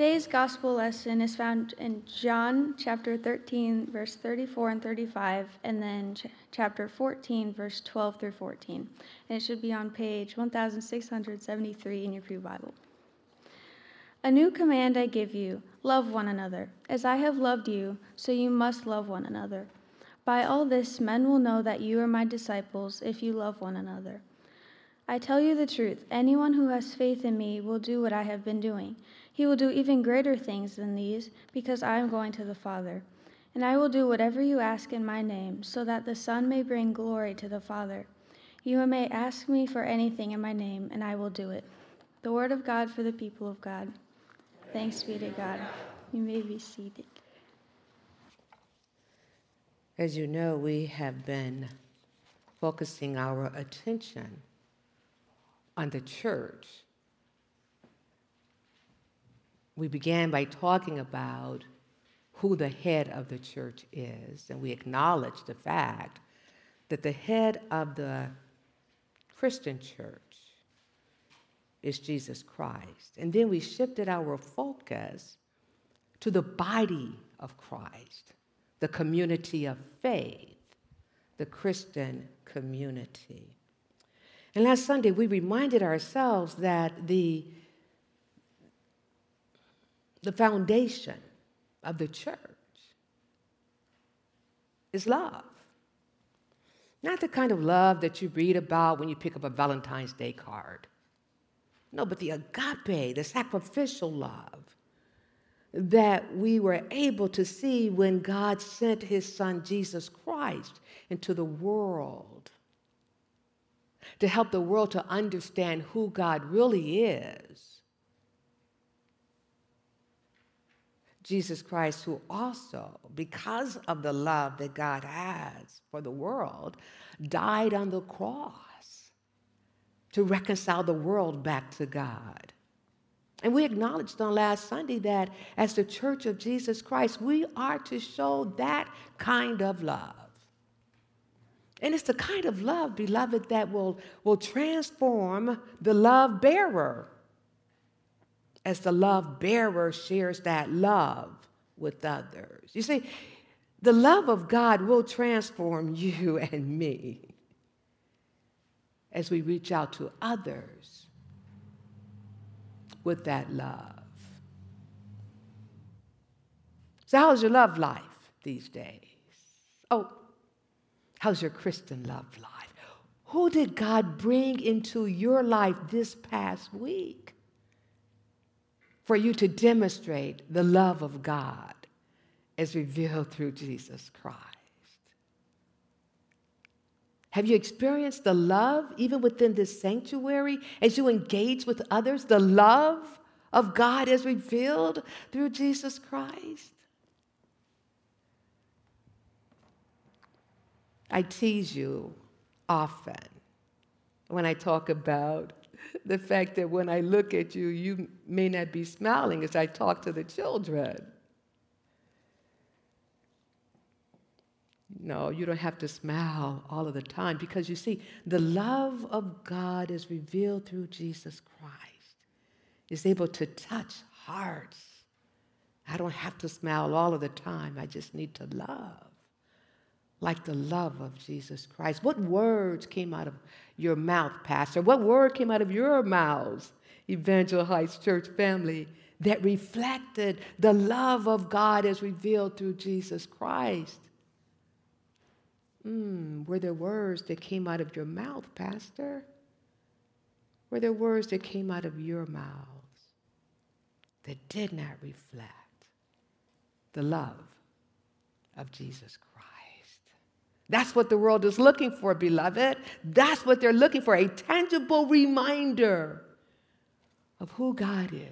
Today's gospel lesson is found in John chapter 13, verse 34 and 35, and then ch- chapter 14, verse 12 through 14. And it should be on page 1673 in your Pew Bible. A new command I give you love one another. As I have loved you, so you must love one another. By all this, men will know that you are my disciples if you love one another. I tell you the truth anyone who has faith in me will do what I have been doing. He will do even greater things than these, because I am going to the Father. And I will do whatever you ask in my name, so that the Son may bring glory to the Father. You may ask me for anything in my name, and I will do it. The word of God for the people of God. Thanks be to God. You may be seated. As you know, we have been focusing our attention on the church we began by talking about who the head of the church is, and we acknowledged the fact that the head of the Christian church is Jesus Christ. And then we shifted our focus to the body of Christ, the community of faith, the Christian community. And last Sunday, we reminded ourselves that the the foundation of the church is love. Not the kind of love that you read about when you pick up a Valentine's Day card. No, but the agape, the sacrificial love that we were able to see when God sent his son Jesus Christ into the world to help the world to understand who God really is Jesus Christ, who also, because of the love that God has for the world, died on the cross to reconcile the world back to God. And we acknowledged on last Sunday that as the church of Jesus Christ, we are to show that kind of love. And it's the kind of love, beloved, that will, will transform the love bearer as the love bearer shares that love with others. You see, the love of God will transform you and me as we reach out to others with that love. So, how's your love life these days? Oh, how's your Christian love life? Who did God bring into your life this past week? For you to demonstrate the love of God as revealed through Jesus Christ. Have you experienced the love, even within this sanctuary, as you engage with others, the love of God as revealed through Jesus Christ? I tease you often when I talk about the fact that when I look at you, you may not be smiling as I talk to the children. No, you don't have to smile all of the time because you see, the love of God is revealed through Jesus Christ, is able to touch hearts. I don't have to smile all of the time, I just need to love like the love of Jesus Christ. What words came out of your mouth, Pastor? What word came out of your mouths, Evangel Heights Church family, that reflected the love of God as revealed through Jesus Christ? Mm, were there words that came out of your mouth, Pastor? Were there words that came out of your mouths that did not reflect the love of Jesus Christ? That's what the world is looking for, beloved. That's what they're looking for a tangible reminder of who God is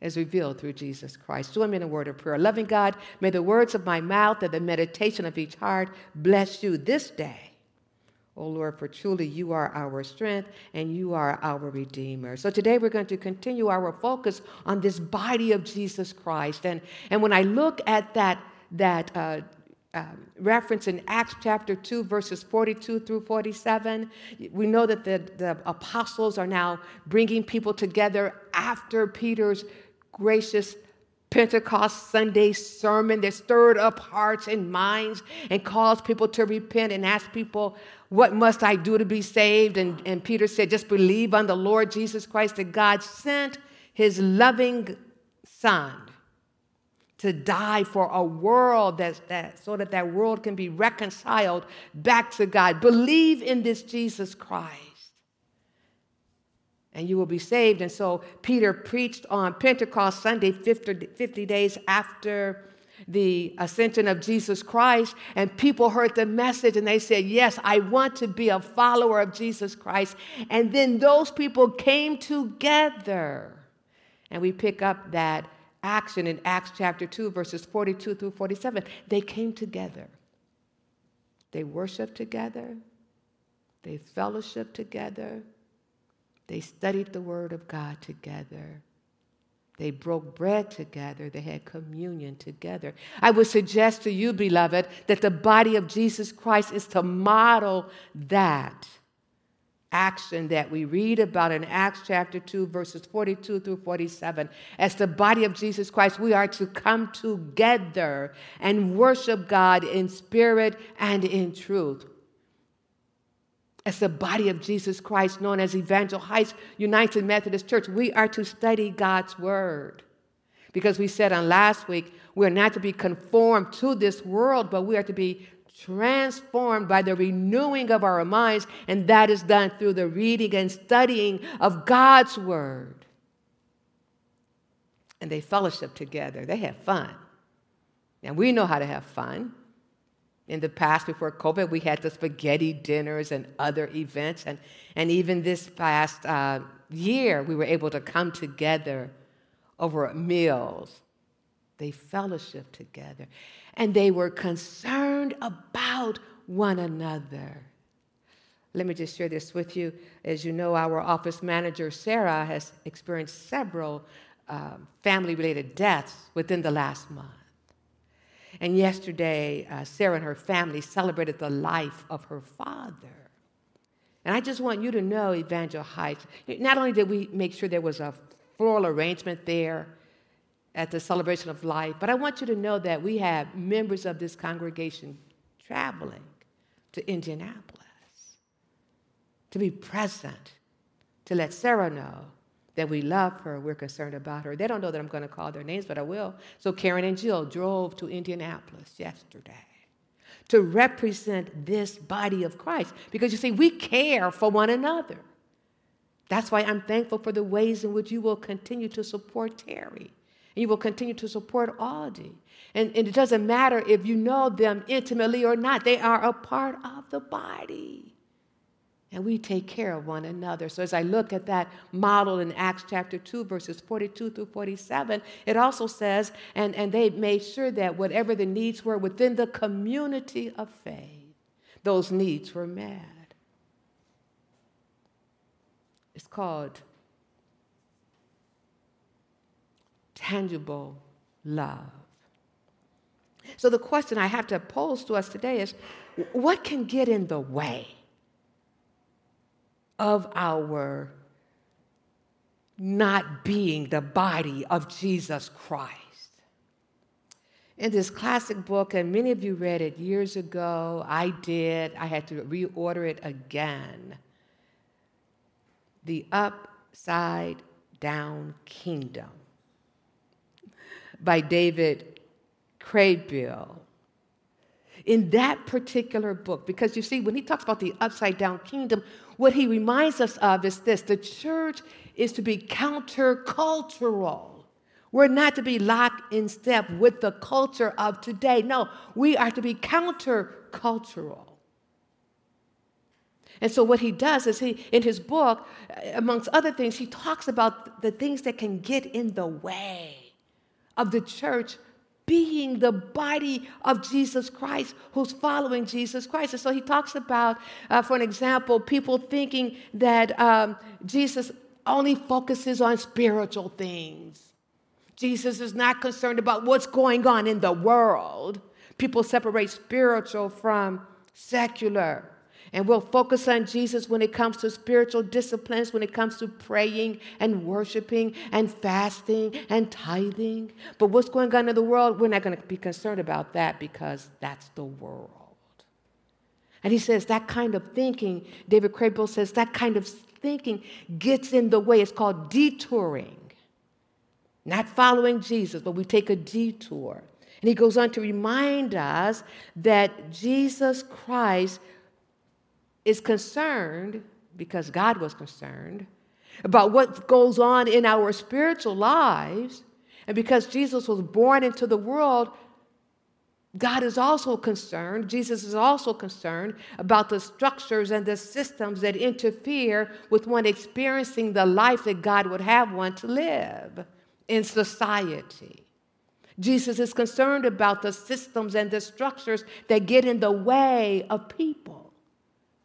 as revealed through Jesus Christ. Join me in a word of prayer. Loving God, may the words of my mouth and the meditation of each heart bless you this day. Oh Lord, for truly you are our strength and you are our Redeemer. So today we're going to continue our focus on this body of Jesus Christ. And, and when I look at that, that uh, um, reference in Acts chapter 2, verses 42 through 47. We know that the, the apostles are now bringing people together after Peter's gracious Pentecost Sunday sermon that stirred up hearts and minds and caused people to repent and ask people, What must I do to be saved? And, and Peter said, Just believe on the Lord Jesus Christ, that God sent his loving Son to die for a world that's, that, so that that world can be reconciled back to God. Believe in this Jesus Christ and you will be saved. And so Peter preached on Pentecost Sunday, 50, 50, days after the ascension of Jesus Christ, and people heard the message and they said, Yes, I want to be a follower of Jesus Christ. And then those people came together. And we pick up that action in Acts chapter 2, verses 42 through 47. They came together. They worshiped together. They fellowshiped together. They studied the Word of God together. They broke bread together. They had communion together. I would suggest to you, beloved, that the body of Jesus Christ is to model that action that we read about in Acts chapter 2, verses 42 through 47. As the body of Jesus Christ, we are to come together and worship God in spirit and in truth as the body of Jesus Christ, known as Evangel Heights United Methodist Church, we are to study God's Word. Because we said on last week, we're not to be conformed to this world, but we are to be transformed by the renewing of our minds, and that is done through the reading and studying of God's Word. And they fellowship together, they have fun. And we know how to have fun. In the past, before COVID, we had the spaghetti dinners and other events. And, and even this past uh, year, we were able to come together over meals. They fellowship together. And they were concerned about one another. Let me just share this with you. As you know, our office manager, Sarah, has experienced several um, family related deaths within the last month. And yesterday, uh, Sarah and her family celebrated the life of her father. And I just want you to know, Evangel Heights, not only did we make sure there was a floral arrangement there at the celebration of life, but I want you to know that we have members of this congregation traveling to Indianapolis to be present, to let Sarah know that we love her, we're concerned about her. They don't know that I'm going to call their names, but I will. So Karen and Jill drove to Indianapolis yesterday to represent this body of Christ because you see, we care for one another. That's why I'm thankful for the ways in which you will continue to support Terry. You will continue to support Aldi. And, and it doesn't matter if you know them intimately or not, they are a part of the body and we take care of one another. So, as I look at that model in Acts chapter 2, verses 42 through 47, it also says, and, and they made sure that whatever the needs were within the community of faith, those needs were met. It's called tangible love. So, the question I have to pose to us today is what can get in the way? of our not being the body of Jesus Christ. In this classic book, and many of you read it years ago, I did, I had to reorder it again. The Upside Down Kingdom by David Kraybill in that particular book. Because you see, when he talks about the upside down kingdom, what he reminds us of is this the church is to be countercultural. We're not to be locked in step with the culture of today. No, we are to be countercultural. And so, what he does is he, in his book, amongst other things, he talks about the things that can get in the way of the church being the body of Jesus Christ who's following Jesus Christ. And so he talks about, uh, for an example, people thinking that um, Jesus only focuses on spiritual things. Jesus is not concerned about what's going on in the world. People separate spiritual from secular. And we'll focus on Jesus when it comes to spiritual disciplines, when it comes to praying and worshiping and fasting and tithing. But what's going on in the world, we're not going to be concerned about that because that's the world. And he says that kind of thinking, David Kraybill says, that kind of thinking gets in the way. It's called detouring. Not following Jesus, but we take a detour. And he goes on to remind us that Jesus Christ is concerned, because God was concerned, about what goes on in our spiritual lives. And because Jesus was born into the world, God is also concerned, Jesus is also concerned about the structures and the systems that interfere with one experiencing the life that God would have one to live in society. Jesus is concerned about the systems and the structures that get in the way of people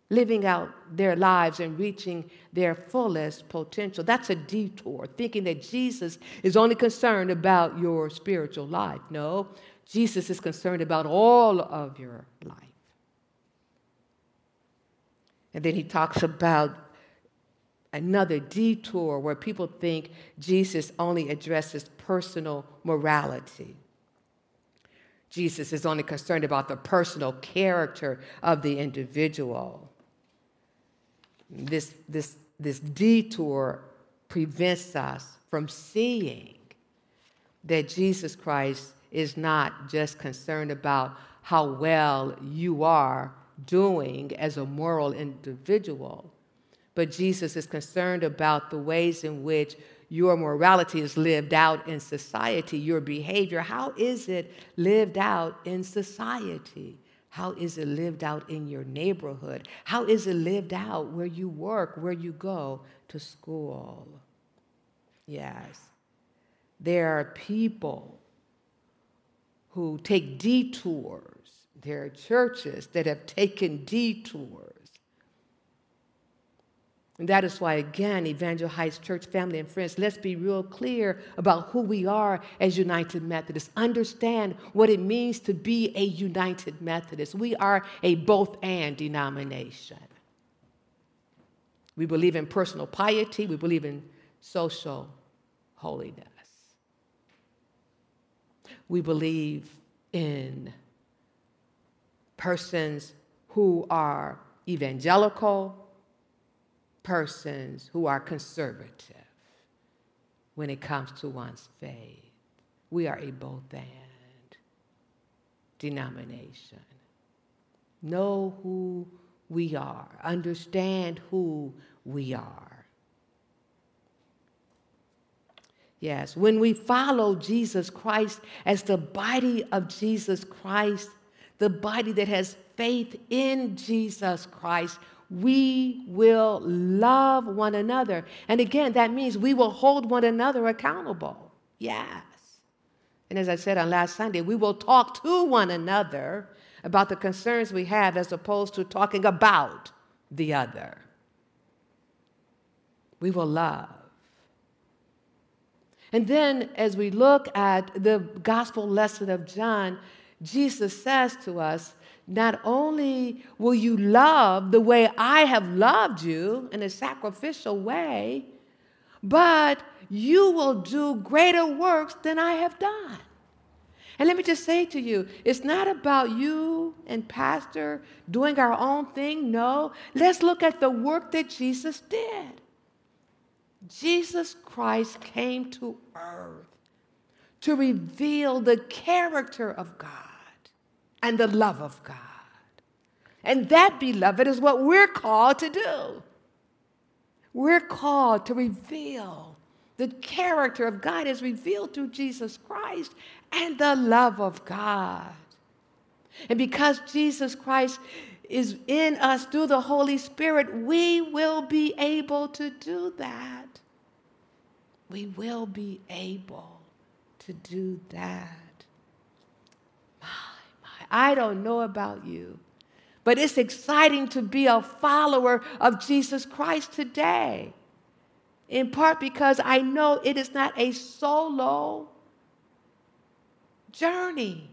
living out their lives and reaching their fullest potential. That's a detour, thinking that Jesus is only concerned about your spiritual life. No, Jesus is concerned about all of your life. And then he talks about another detour where people think Jesus only addresses personal morality. Jesus is only concerned about the personal character of the individual this, this, this detour prevents us from seeing that Jesus Christ is not just concerned about how well you are doing as a moral individual, but Jesus is concerned about the ways in which your morality is lived out in society, your behavior. How is it lived out in society? How is it lived out in your neighborhood? How is it lived out where you work, where you go to school? Yes. There are people who take detours. There are churches that have taken detours and that is why, again, Evangel Heights Church family and friends, let's be real clear about who we are as United Methodists. Understand what it means to be a United Methodist. We are a both and denomination. We believe in personal piety, we believe in social holiness. We believe in persons who are evangelical persons who are conservative when it comes to one's faith. We are a both and denomination. Know who we are, understand who we are. Yes, when we follow Jesus Christ as the body of Jesus Christ, the body that has faith in Jesus Christ, we will love one another. And again, that means we will hold one another accountable. Yes. And as I said on last Sunday, we will talk to one another about the concerns we have as opposed to talking about the other. We will love. And then as we look at the gospel lesson of John, Jesus says to us, not only will you love the way I have loved you in a sacrificial way, but you will do greater works than I have done. And let me just say to you, it's not about you and Pastor doing our own thing. No, let's look at the work that Jesus did. Jesus Christ came to earth to reveal the character of God and the love of God. And that, beloved, is what we're called to do. We're called to reveal the character of God as revealed through Jesus Christ and the love of God. And because Jesus Christ is in us through the Holy Spirit, we will be able to do that. We will be able to do that. I don't know about you, but it's exciting to be a follower of Jesus Christ today. In part because I know it is not a solo journey.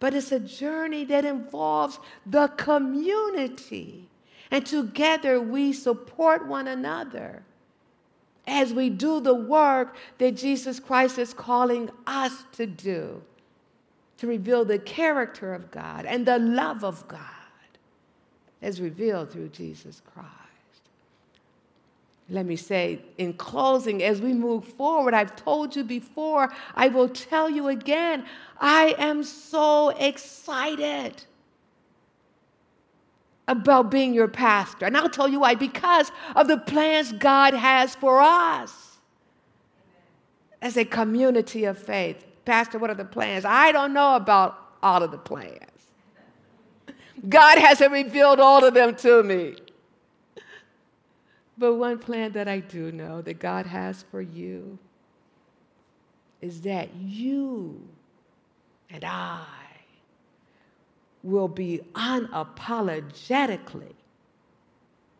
but it's a journey that involves the community. And together we support one another as we do the work that Jesus Christ is calling us to do to reveal the character of God and the love of God as revealed through Jesus Christ. Let me say in closing, as we move forward, I've told you before, I will tell you again, I am so excited about being your pastor. And I'll tell you why because of the plans God has for us as a community of faith. Pastor, what are the plans? I don't know about all of the plans. God hasn't revealed all of them to me. But one plan that I do know that God has for you is that you and I will be unapologetically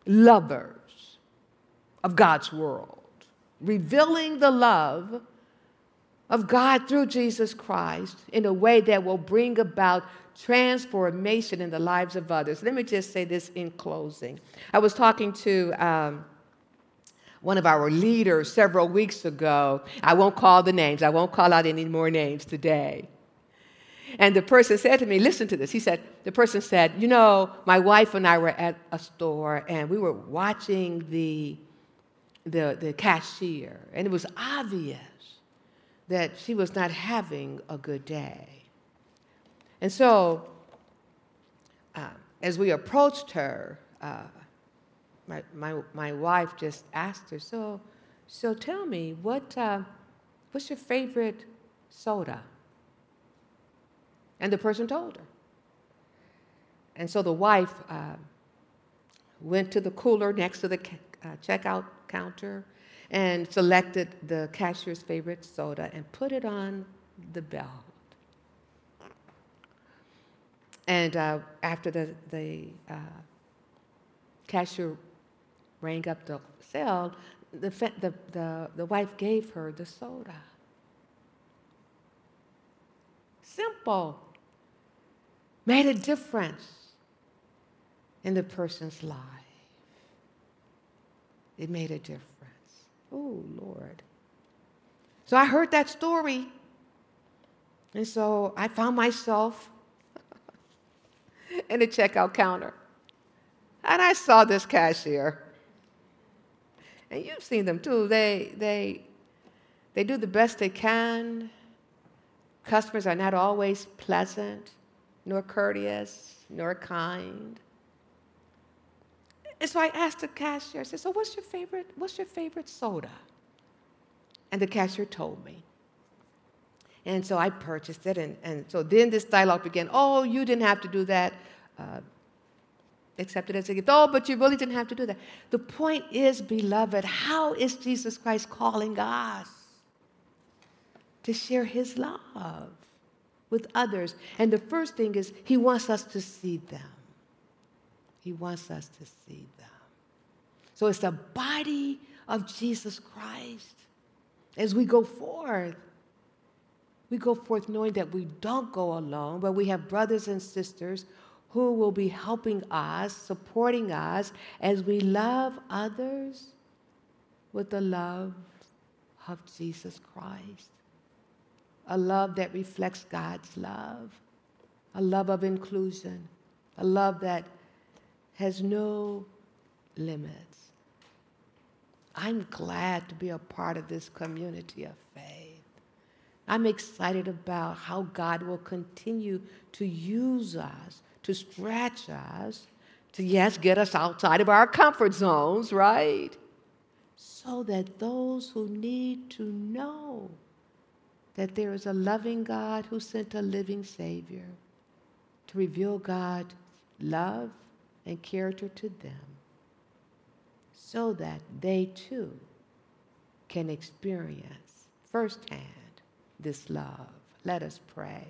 lovers of God's world, revealing the love of God through Jesus Christ in a way that will bring about transformation in the lives of others. Let me just say this in closing. I was talking to um, one of our leaders several weeks ago. I won't call the names, I won't call out any more names today. And the person said to me, Listen to this. He said, The person said, You know, my wife and I were at a store and we were watching the, the, the cashier, and it was obvious that she was not having a good day. And so, uh, as we approached her, uh, my, my, my wife just asked her, So, so tell me, what, uh, what's your favorite soda? And the person told her. And so the wife uh, went to the cooler next to the uh, checkout counter and selected the cashier's favorite soda and put it on the belt. And uh, after the, the uh, cashier rang up the cell, the, the, the, the wife gave her the soda. Simple. Made a difference in the person's life. It made a difference. Oh, Lord. So I heard that story. And so I found myself in the checkout counter. And I saw this cashier. And you've seen them too. They, they, they do the best they can. Customers are not always pleasant, nor courteous, nor kind. And so I asked the cashier, I said, So what's your favorite, what's your favorite soda? And the cashier told me. And so I purchased it. And, and so then this dialogue began. Oh, you didn't have to do that. Uh, accept it as a gift. Oh, but you really didn't have to do that. The point is, beloved, how is Jesus Christ calling us to share his love with others? And the first thing is, he wants us to see them. He wants us to see them. So it's the body of Jesus Christ. As we go forth, we go forth knowing that we don't go alone, but we have brothers and sisters who will be helping us, supporting us as we love others with the love of Jesus Christ. A love that reflects God's love, a love of inclusion, a love that has no limits. I'm glad to be a part of this community of faith. I'm excited about how God will continue to use us, to stretch us, to, yes, get us outside of our comfort zones, right? So that those who need to know that there is a loving God who sent a living Savior to reveal God's love and character to them so that they too can experience firsthand this love. Let us pray.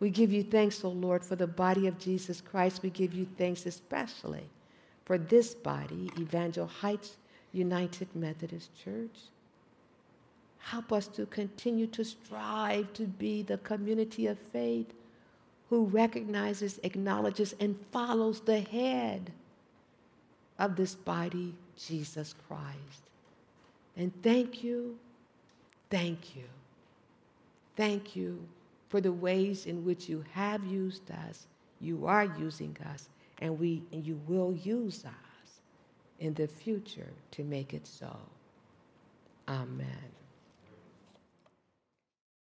We give you thanks, O Lord, for the body of Jesus Christ. We give you thanks especially for this body, Evangel Heights United Methodist Church. Help us to continue to strive to be the community of faith who recognizes, acknowledges, and follows the head of this body, Jesus Christ. And thank you, thank you, thank you for the ways in which you have used us, you are using us, and, we, and you will use us in the future to make it so. Amen.